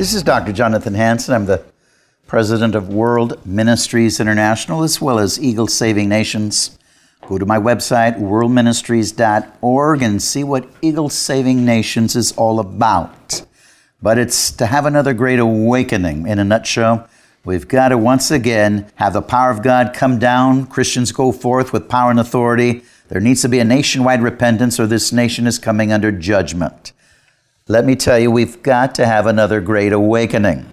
This is Dr. Jonathan Hansen. I'm the president of World Ministries International as well as Eagle Saving Nations. Go to my website, worldministries.org, and see what Eagle Saving Nations is all about. But it's to have another great awakening. In a nutshell, we've got to once again have the power of God come down. Christians go forth with power and authority. There needs to be a nationwide repentance, or this nation is coming under judgment. Let me tell you, we've got to have another great awakening.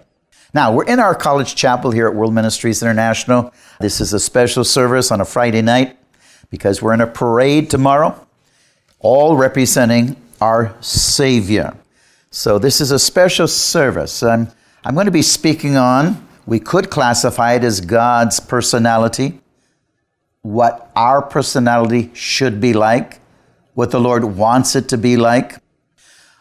Now, we're in our college chapel here at World Ministries International. This is a special service on a Friday night because we're in a parade tomorrow, all representing our Savior. So this is a special service. I'm, I'm going to be speaking on, we could classify it as God's personality, what our personality should be like, what the Lord wants it to be like.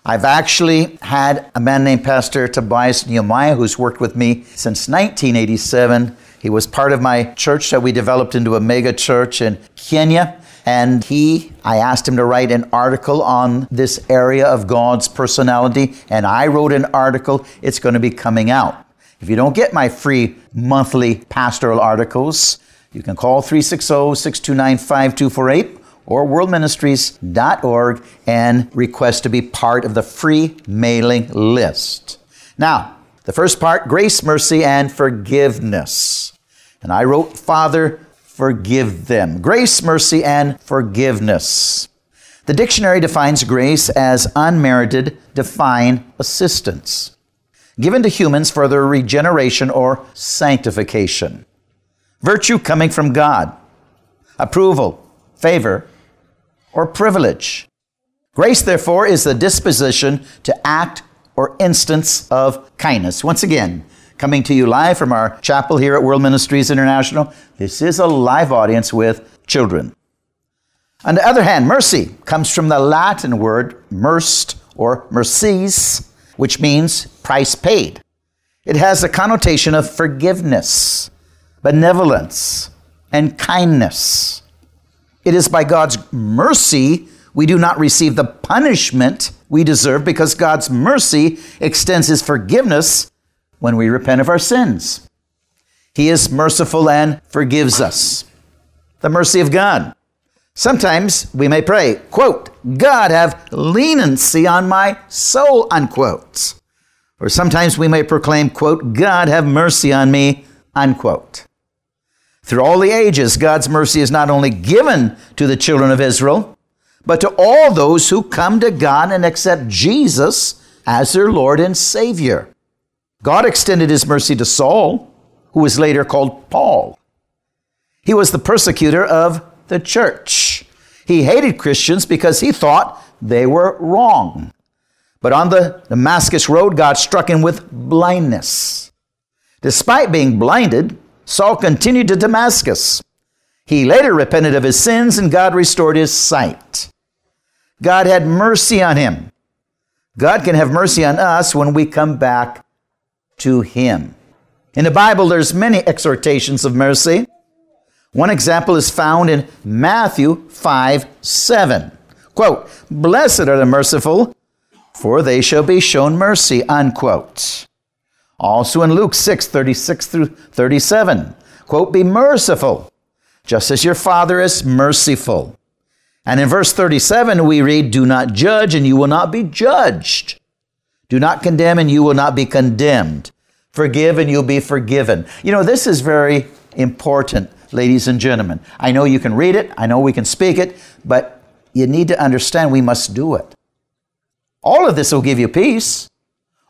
I've actually had a man named Pastor Tobias Nehemiah who's worked with me since 1987 he was part of my church that we developed into a mega church in Kenya. And he, I asked him to write an article on this area of God's personality. And I wrote an article. It's going to be coming out. If you don't get my free monthly pastoral articles, you can call 360 629 5248 or worldministries.org and request to be part of the free mailing list. Now, the first part grace, mercy, and forgiveness. And I wrote, Father, forgive them. Grace, mercy, and forgiveness. The dictionary defines grace as unmerited divine assistance, given to humans for their regeneration or sanctification. Virtue coming from God, approval, favor, or privilege. Grace, therefore, is the disposition to act or instance of kindness. Once again, coming to you live from our chapel here at World Ministries International. This is a live audience with children. On the other hand, mercy comes from the Latin word merced or mercies, which means price paid. It has a connotation of forgiveness, benevolence, and kindness. It is by God's mercy we do not receive the punishment we deserve because God's mercy extends His forgiveness when we repent of our sins. He is merciful and forgives us. The mercy of God. Sometimes we may pray, quote, God have leniency on my soul, unquote. Or sometimes we may proclaim, quote, God have mercy on me, unquote. Through all the ages, God's mercy is not only given to the children of Israel, but to all those who come to God and accept Jesus as their Lord and Savior. God extended his mercy to Saul, who was later called Paul. He was the persecutor of the church. He hated Christians because he thought they were wrong. But on the Damascus road, God struck him with blindness. Despite being blinded, Saul continued to Damascus. He later repented of his sins and God restored his sight. God had mercy on him. God can have mercy on us when we come back to him. In the Bible, there's many exhortations of mercy. One example is found in Matthew 5 7. Quote, Blessed are the merciful, for they shall be shown mercy, unquote. Also in Luke 6 36 through 37, quote, Be merciful, just as your Father is merciful. And in verse 37, we read, Do not judge, and you will not be judged. Do not condemn, and you will not be condemned. Forgive, and you'll be forgiven. You know, this is very important, ladies and gentlemen. I know you can read it, I know we can speak it, but you need to understand we must do it. All of this will give you peace.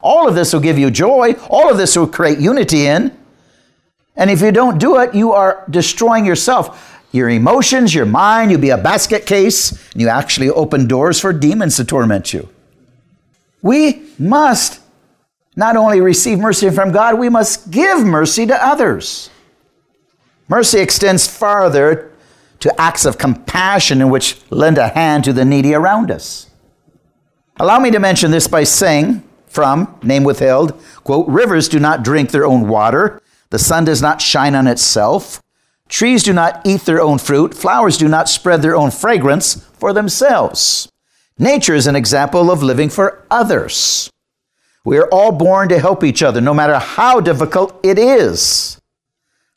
All of this will give you joy. All of this will create unity in. And if you don't do it, you are destroying yourself your emotions, your mind, you'll be a basket case, and you actually open doors for demons to torment you. We must not only receive mercy from God, we must give mercy to others. Mercy extends farther to acts of compassion in which lend a hand to the needy around us. Allow me to mention this by saying, from name withheld, quote, rivers do not drink their own water, the sun does not shine on itself. Trees do not eat their own fruit, flowers do not spread their own fragrance for themselves. Nature is an example of living for others. We are all born to help each other, no matter how difficult it is.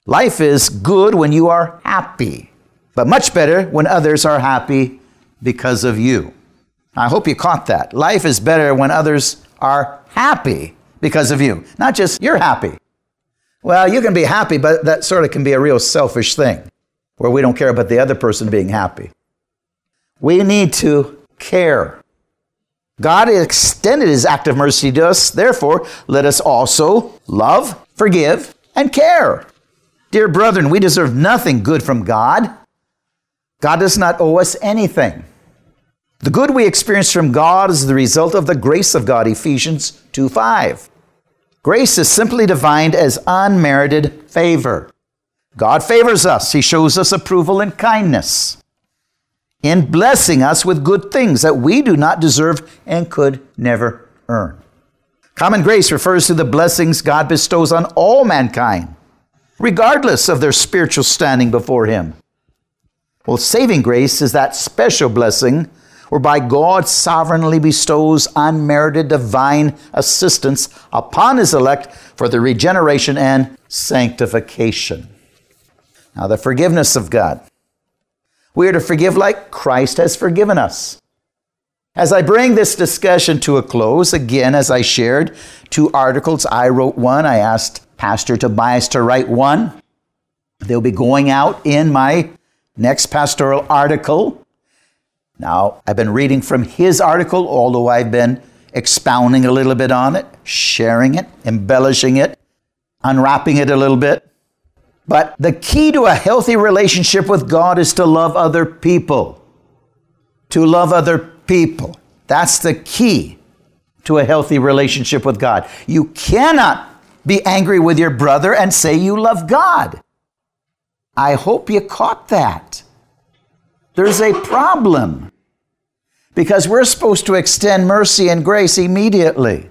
Life is good when you are happy, but much better when others are happy because of you. I hope you caught that. Life is better when others are happy because of you, not just you're happy. Well, you can be happy, but that sort of can be a real selfish thing where we don't care about the other person being happy. We need to care. God extended his act of mercy to us, therefore, let us also love, forgive, and care. Dear brethren, we deserve nothing good from God. God does not owe us anything. The good we experience from God is the result of the grace of God, Ephesians 2 5. Grace is simply defined as unmerited favor. God favors us, He shows us approval and kindness in blessing us with good things that we do not deserve and could never earn. Common grace refers to the blessings God bestows on all mankind, regardless of their spiritual standing before Him. Well, saving grace is that special blessing whereby God sovereignly bestows unmerited divine assistance upon his elect for the regeneration and sanctification. Now, the forgiveness of God. We are to forgive like Christ has forgiven us. As I bring this discussion to a close, again, as I shared two articles, I wrote one. I asked Pastor Tobias to write one. They'll be going out in my next pastoral article. Now, I've been reading from his article, although I've been expounding a little bit on it, sharing it, embellishing it, unwrapping it a little bit. But the key to a healthy relationship with God is to love other people. To love other people. That's the key to a healthy relationship with God. You cannot be angry with your brother and say you love God. I hope you caught that. There's a problem because we're supposed to extend mercy and grace immediately.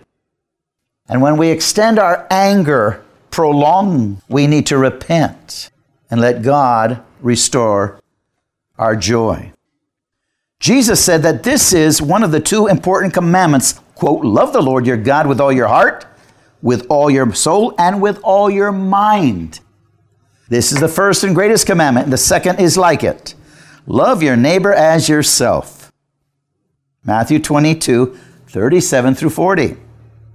And when we extend our anger, prolong, we need to repent and let God restore our joy. Jesus said that this is one of the two important commandments quote, love the Lord your God with all your heart, with all your soul, and with all your mind. This is the first and greatest commandment. The second is like it love your neighbor as yourself. Matthew 22, 37 through 40.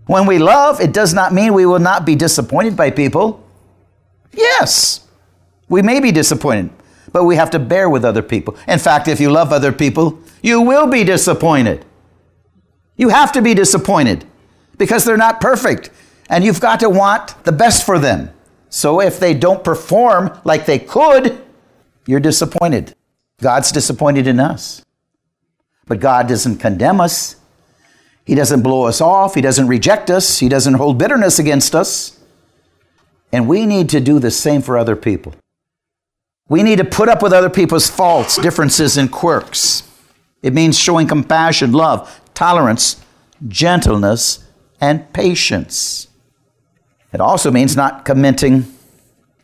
When we love, it does not mean we will not be disappointed by people. Yes, we may be disappointed, but we have to bear with other people. In fact, if you love other people, you will be disappointed. You have to be disappointed because they're not perfect, and you've got to want the best for them. So if they don't perform like they could, you're disappointed. God's disappointed in us. But God doesn't condemn us. He doesn't blow us off. He doesn't reject us. He doesn't hold bitterness against us. And we need to do the same for other people. We need to put up with other people's faults, differences, and quirks. It means showing compassion, love, tolerance, gentleness, and patience. It also means not commenting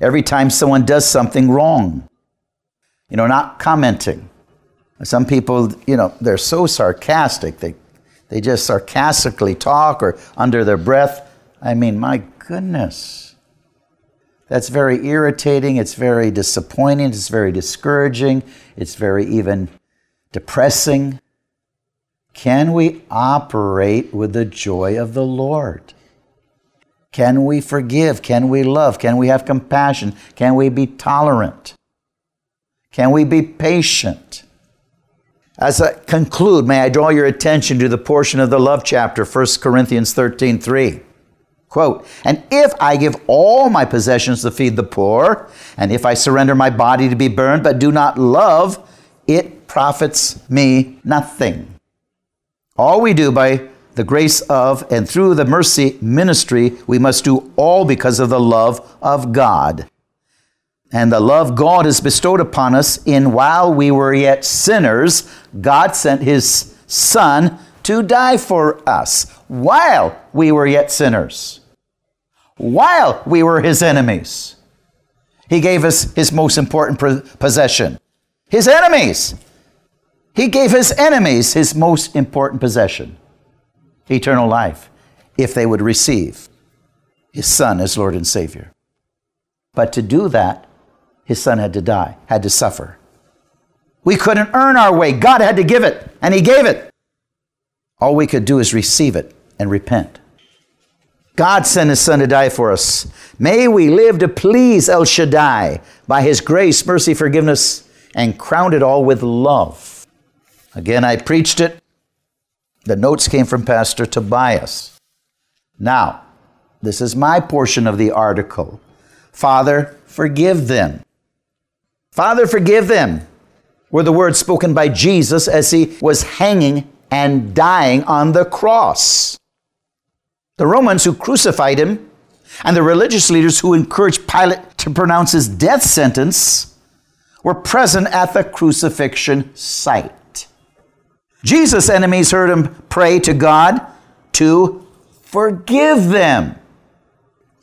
every time someone does something wrong. You know, not commenting. Some people, you know, they're so sarcastic. They, they just sarcastically talk or under their breath. I mean, my goodness. That's very irritating. It's very disappointing. It's very discouraging. It's very even depressing, can we operate with the joy of the Lord? Can we forgive? Can we love? Can we have compassion? Can we be tolerant? Can we be patient? As I conclude, may I draw your attention to the portion of the love chapter, 1 Corinthians 13 3. Quote, and if I give all my possessions to feed the poor, and if I surrender my body to be burned, but do not love, it profits me nothing. All we do by the grace of and through the mercy ministry, we must do all because of the love of God. And the love God has bestowed upon us in while we were yet sinners, God sent his Son to die for us while we were yet sinners, while we were his enemies. He gave us his most important possession his enemies. He gave his enemies his most important possession eternal life if they would receive his Son as Lord and Savior. But to do that, his Son had to die, had to suffer. We couldn't earn our way. God had to give it, and he gave it. All we could do is receive it and repent. God sent his Son to die for us. May we live to please El Shaddai by his grace, mercy, forgiveness, and crown it all with love. Again, I preached it. The notes came from Pastor Tobias. Now, this is my portion of the article. Father, forgive them. Father, forgive them were the words spoken by Jesus as he was hanging and dying on the cross. The Romans who crucified him and the religious leaders who encouraged Pilate to pronounce his death sentence were present at the crucifixion site. Jesus' enemies heard him pray to God to forgive them.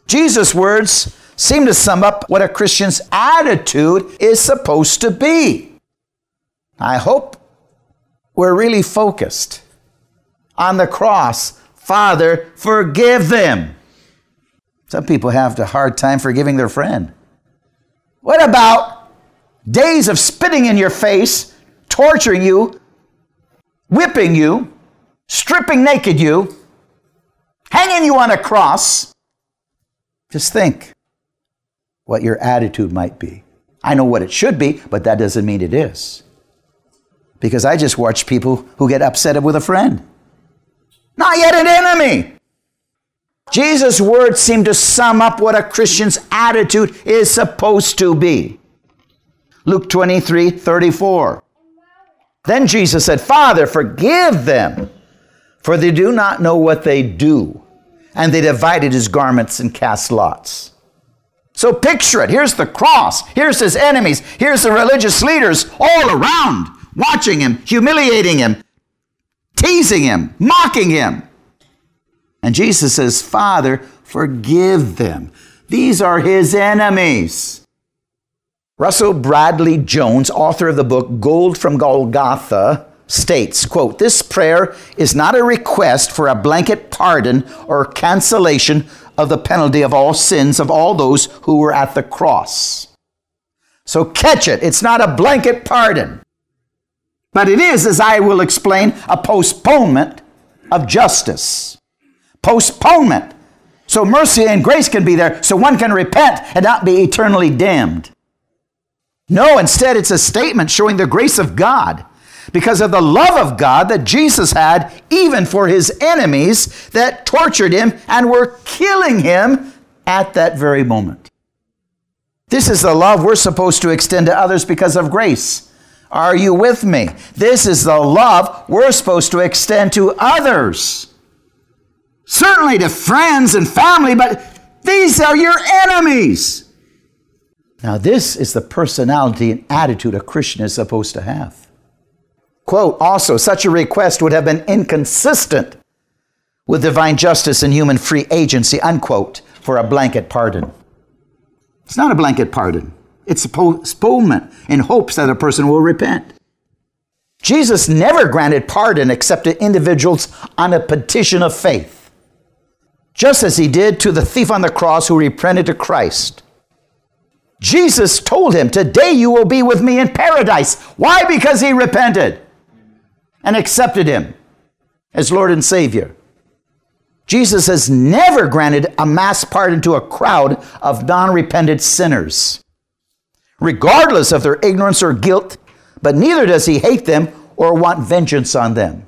Jesus' words seem to sum up what a Christian's attitude is supposed to be. I hope we're really focused on the cross. Father, forgive them. Some people have a hard time forgiving their friend. What about days of spitting in your face, torturing you, whipping you, stripping naked you, hanging you on a cross. Just think what your attitude might be. I know what it should be, but that doesn't mean it is. Because I just watch people who get upset with a friend. Not yet an enemy. Jesus' words seem to sum up what a Christian's attitude is supposed to be. Luke 23 34. Then Jesus said, Father, forgive them, for they do not know what they do. And they divided his garments and cast lots. So picture it. Here's the cross. Here's his enemies. Here's the religious leaders all around, watching him, humiliating him, teasing him, mocking him. And Jesus says, Father, forgive them. These are his enemies. Russell Bradley Jones, author of the book Gold from Golgotha, states, quote, This prayer is not a request for a blanket pardon or cancellation of the penalty of all sins of all those who were at the cross. So catch it. It's not a blanket pardon. But it is, as I will explain, a postponement of justice. Postponement. So mercy and grace can be there so one can repent and not be eternally damned. No, instead, it's a statement showing the grace of God because of the love of God that Jesus had, even for his enemies that tortured him and were killing him at that very moment. This is the love we're supposed to extend to others because of grace. Are you with me? This is the love we're supposed to extend to others. Certainly to friends and family, but these are your enemies. Now, this is the personality and attitude a Christian is supposed to have. Quote, also, such a request would have been inconsistent with divine justice and human free agency, unquote, for a blanket pardon. It's not a blanket pardon, it's a postponement in hopes that a person will repent. Jesus never granted pardon except to individuals on a petition of faith, just as he did to the thief on the cross who repented to Christ. Jesus told him, Today you will be with me in paradise. Why? Because he repented. And accepted him as Lord and Savior. Jesus has never granted a mass pardon to a crowd of non repentant sinners, regardless of their ignorance or guilt, but neither does he hate them or want vengeance on them.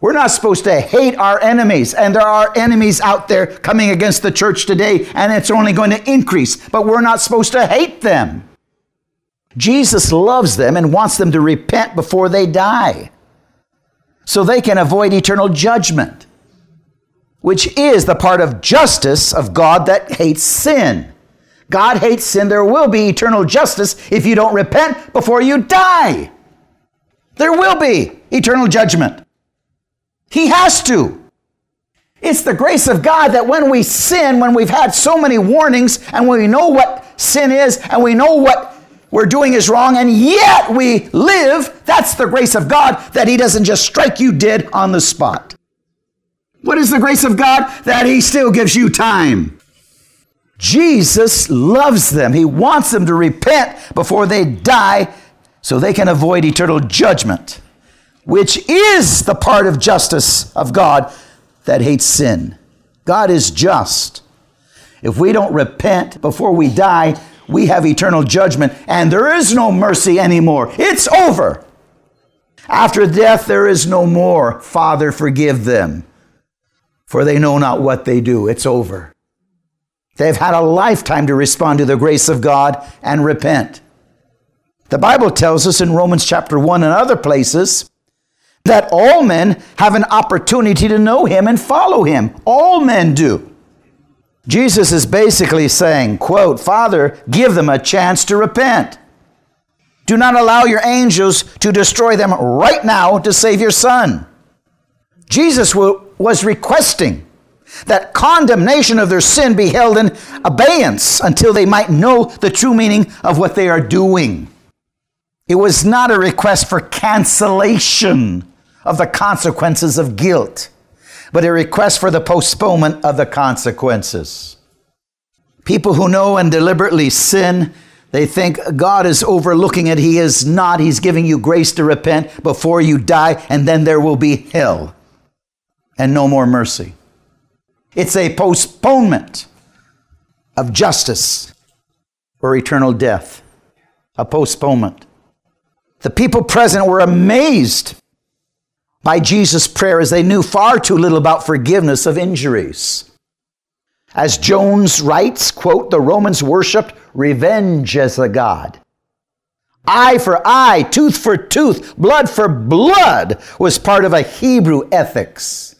We're not supposed to hate our enemies, and there are enemies out there coming against the church today, and it's only going to increase, but we're not supposed to hate them. Jesus loves them and wants them to repent before they die so they can avoid eternal judgment, which is the part of justice of God that hates sin. God hates sin. There will be eternal justice if you don't repent before you die. There will be eternal judgment. He has to. It's the grace of God that when we sin, when we've had so many warnings, and when we know what sin is, and we know what we're doing is wrong, and yet we live, that's the grace of God that He doesn't just strike you dead on the spot. What is the grace of God? That He still gives you time. Jesus loves them. He wants them to repent before they die so they can avoid eternal judgment, which is the part of justice of God that hates sin. God is just. If we don't repent before we die, we have eternal judgment, and there is no mercy anymore. It's over. After death, there is no more. Father, forgive them, for they know not what they do. It's over. They've had a lifetime to respond to the grace of God and repent. The Bible tells us in Romans chapter 1 and other places that all men have an opportunity to know Him and follow Him. All men do. Jesus is basically saying, quote, Father, give them a chance to repent. Do not allow your angels to destroy them right now to save your son. Jesus was requesting that condemnation of their sin be held in abeyance until they might know the true meaning of what they are doing. It was not a request for cancellation of the consequences of guilt but a request for the postponement of the consequences. People who know and deliberately sin, they think God is overlooking it. He is not. He's giving you grace to repent before you die, and then there will be hell and no more mercy. It's a postponement of justice or eternal death. A postponement. The people present were amazed by Jesus' prayer as they knew far too little about forgiveness of injuries. As Jones writes, quote, the Romans worshiped revenge as a god. Eye for eye, tooth for tooth, blood for blood was part of a Hebrew ethics.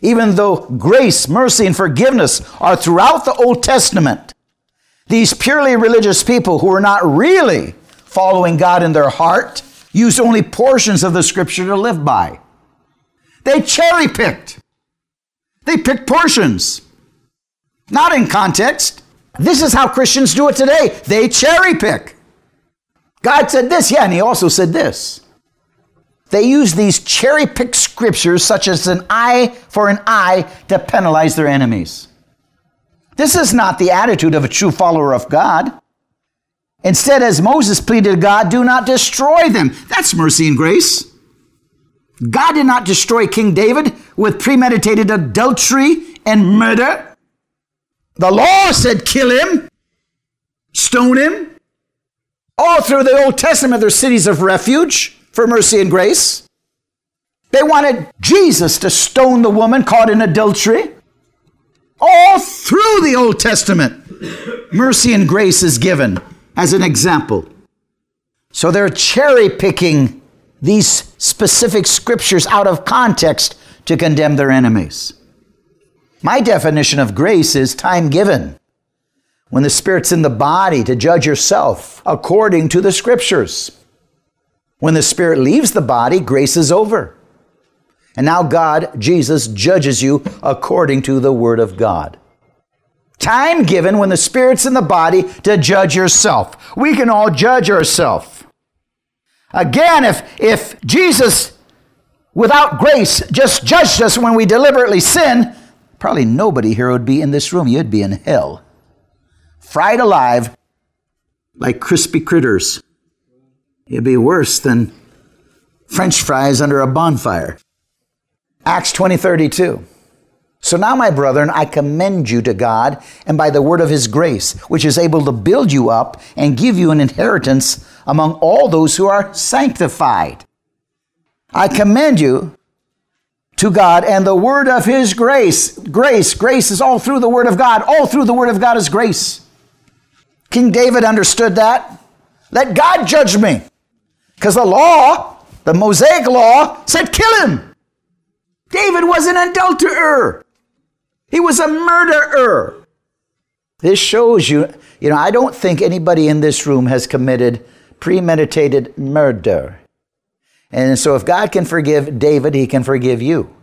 Even though grace, mercy, and forgiveness are throughout the Old Testament, these purely religious people who were not really following God in their heart used only portions of the scripture to live by. They cherry picked. They picked portions, not in context. This is how Christians do it today. They cherry pick. God said this, yeah, and he also said this. They use these cherry picked scriptures, such as an eye for an eye, to penalize their enemies. This is not the attitude of a true follower of God. Instead, as Moses pleaded to God, do not destroy them. That's mercy and grace. God did not destroy King David with premeditated adultery and murder. The law said kill him, stone him. All through the Old Testament, there's cities of refuge for mercy and grace. They wanted Jesus to stone the woman caught in adultery. All through the Old Testament, mercy and grace is given as an example. So they're cherry picking these specific scriptures out of context to condemn their enemies. My definition of grace is time given. When the Spirit's in the body to judge yourself according to the scriptures. When the Spirit leaves the body, grace is over. And now God, Jesus, judges you according to the Word of God. Time given when the Spirit's in the body to judge yourself. We can all judge ourselves. Again, if, if Jesus, without grace, just judged us when we deliberately sin, probably nobody here would be in this room. You'd be in hell. Fried alive like crispy critters. It'd be worse than French fries under a bonfire. Acts 20 32. So now, my brethren, I commend you to God and by the word of his grace, which is able to build you up and give you an inheritance among all those who are sanctified. I commend you to God and the word of his grace. Grace, grace is all through the word of God. All through the word of God is grace. King David understood that. Let God judge me. Because the law, the Mosaic law, said kill him. David was an adulterer. He was a murderer. This shows you, you know, I don't think anybody in this room has committed premeditated murder. And so if God can forgive David, he can forgive you.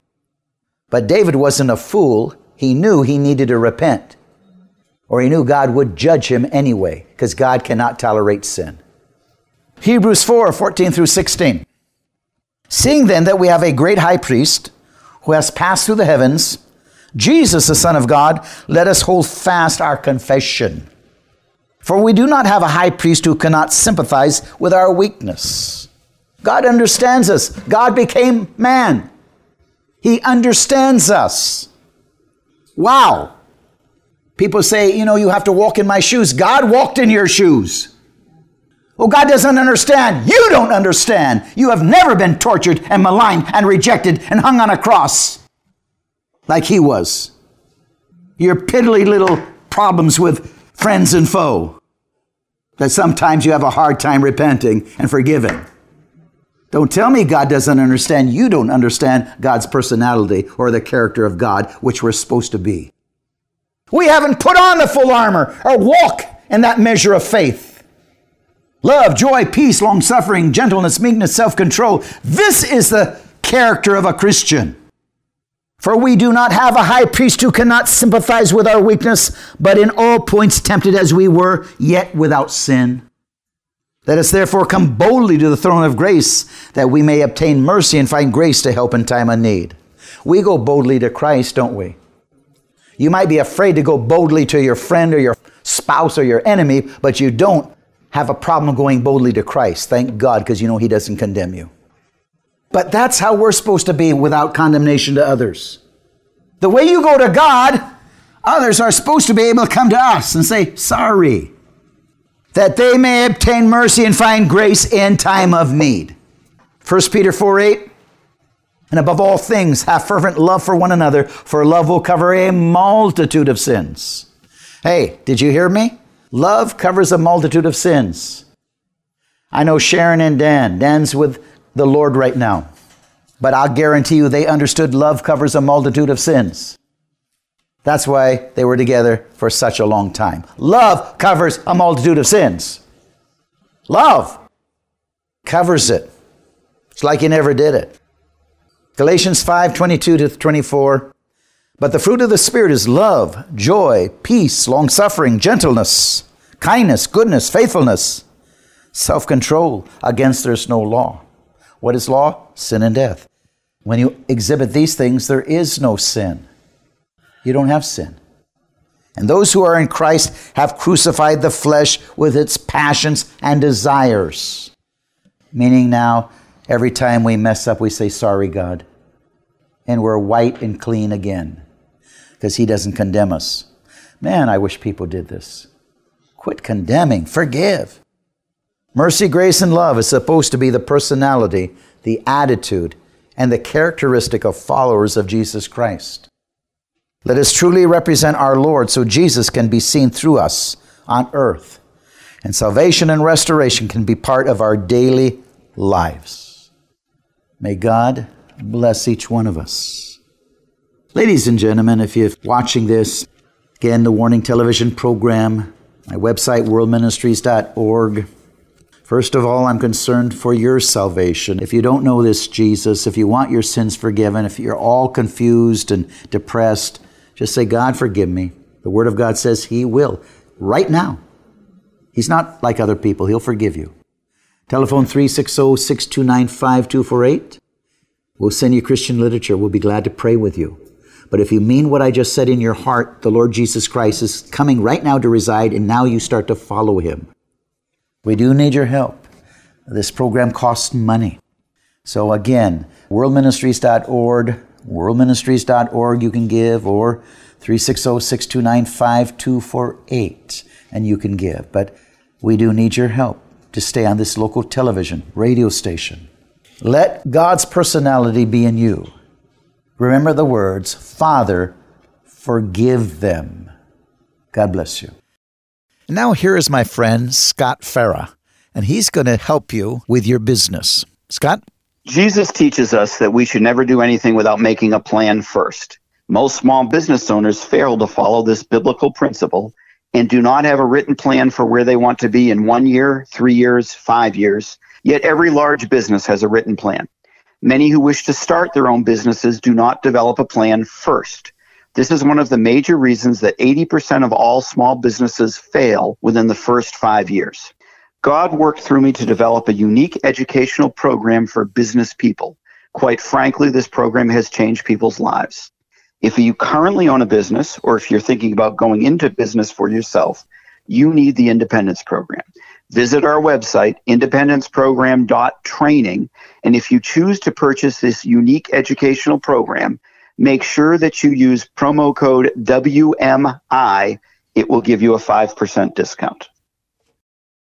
But David wasn't a fool. He knew he needed to repent. Or he knew God would judge him anyway, because God cannot tolerate sin. Hebrews 4 14 through 16. Seeing then that we have a great high priest who has passed through the heavens, Jesus, the Son of God, let us hold fast our confession. For we do not have a high priest who cannot sympathize with our weakness. God understands us. God became man. He understands us. Wow. People say, you know, you have to walk in my shoes. God walked in your shoes. Oh, God doesn't understand. You don't understand. You have never been tortured and maligned and rejected and hung on a cross like he was. Your piddly little problems with friends and foe that sometimes you have a hard time repenting and forgiving. Don't tell me God doesn't understand. You don't understand God's personality or the character of God, which we're supposed to be. We haven't put on the full armor or walk in that measure of faith. Love, joy, peace, long suffering, gentleness, meekness, self control. This is the character of a Christian. For we do not have a high priest who cannot sympathize with our weakness, but in all points tempted as we were, yet without sin. Let us therefore come boldly to the throne of grace, that we may obtain mercy and find grace to help in time of need. We go boldly to Christ, don't we? You might be afraid to go boldly to your friend or your spouse or your enemy, but you don't have a problem going boldly to Christ. Thank God, because you know He doesn't condemn you. But that's how we're supposed to be without condemnation to others. The way you go to God, others are supposed to be able to come to us and say, sorry, that they may obtain mercy and find grace in time of need. 1 Peter 4 8. And above all things, have fervent love for one another, for love will cover a multitude of sins. Hey, did you hear me? Love covers a multitude of sins. I know Sharon and Dan. Dan's with the Lord right now. But I'll guarantee you they understood love covers a multitude of sins. That's why they were together for such a long time. Love covers a multitude of sins. Love covers it. It's like you never did it. Galatians 5 22 to 24. But the fruit of the Spirit is love, joy, peace, long suffering, gentleness, kindness, goodness, faithfulness, self control. Against there's no law. What is law? Sin and death. When you exhibit these things, there is no sin. You don't have sin. And those who are in Christ have crucified the flesh with its passions and desires. Meaning now, every time we mess up, we say, Sorry, God. And we're white and clean again because He doesn't condemn us. Man, I wish people did this. Quit condemning, forgive. Mercy, grace, and love is supposed to be the personality, the attitude, and the characteristic of followers of Jesus Christ. Let us truly represent our Lord so Jesus can be seen through us on earth, and salvation and restoration can be part of our daily lives. May God bless each one of us. Ladies and gentlemen, if you're watching this, again, the Warning Television program, my website, worldministries.org. First of all, I'm concerned for your salvation. If you don't know this Jesus, if you want your sins forgiven, if you're all confused and depressed, just say, God, forgive me. The Word of God says He will, right now. He's not like other people, He'll forgive you. Telephone 360 629 5248. We'll send you Christian literature. We'll be glad to pray with you. But if you mean what I just said in your heart, the Lord Jesus Christ is coming right now to reside, and now you start to follow Him. We do need your help. This program costs money. So again, worldministries.org, worldministries.org you can give, or 360-629-5248 and you can give. But we do need your help to stay on this local television, radio station. Let God's personality be in you. Remember the words, Father, forgive them. God bless you. Now, here is my friend Scott Farah, and he's going to help you with your business. Scott? Jesus teaches us that we should never do anything without making a plan first. Most small business owners fail to follow this biblical principle and do not have a written plan for where they want to be in one year, three years, five years. Yet every large business has a written plan. Many who wish to start their own businesses do not develop a plan first. This is one of the major reasons that 80% of all small businesses fail within the first five years. God worked through me to develop a unique educational program for business people. Quite frankly, this program has changed people's lives. If you currently own a business or if you're thinking about going into business for yourself, you need the Independence Program. Visit our website, independenceprogram.training, and if you choose to purchase this unique educational program, make sure that you use promo code WMI. It will give you a 5% discount.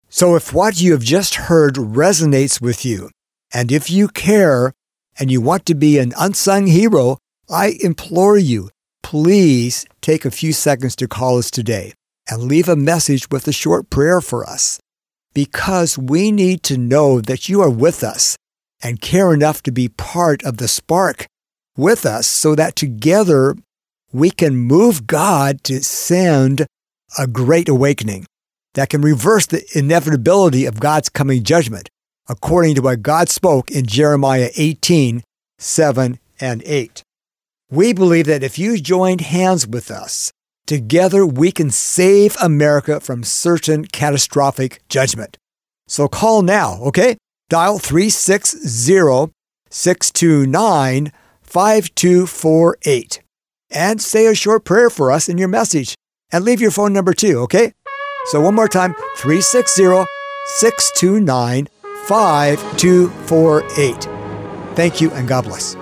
So if what you have just heard resonates with you, and if you care and you want to be an unsung hero, I implore you, please take a few seconds to call us today and leave a message with a short prayer for us because we need to know that you are with us and care enough to be part of the spark with us so that together we can move God to send a great awakening that can reverse the inevitability of God's coming judgment, according to what God spoke in Jeremiah 18 7 and 8. We believe that if you joined hands with us, together we can save America from certain catastrophic judgment. So call now, okay? Dial 360 629 5248 and say a short prayer for us in your message and leave your phone number too, okay? So, one more time 360 629 5248. Thank you and God bless.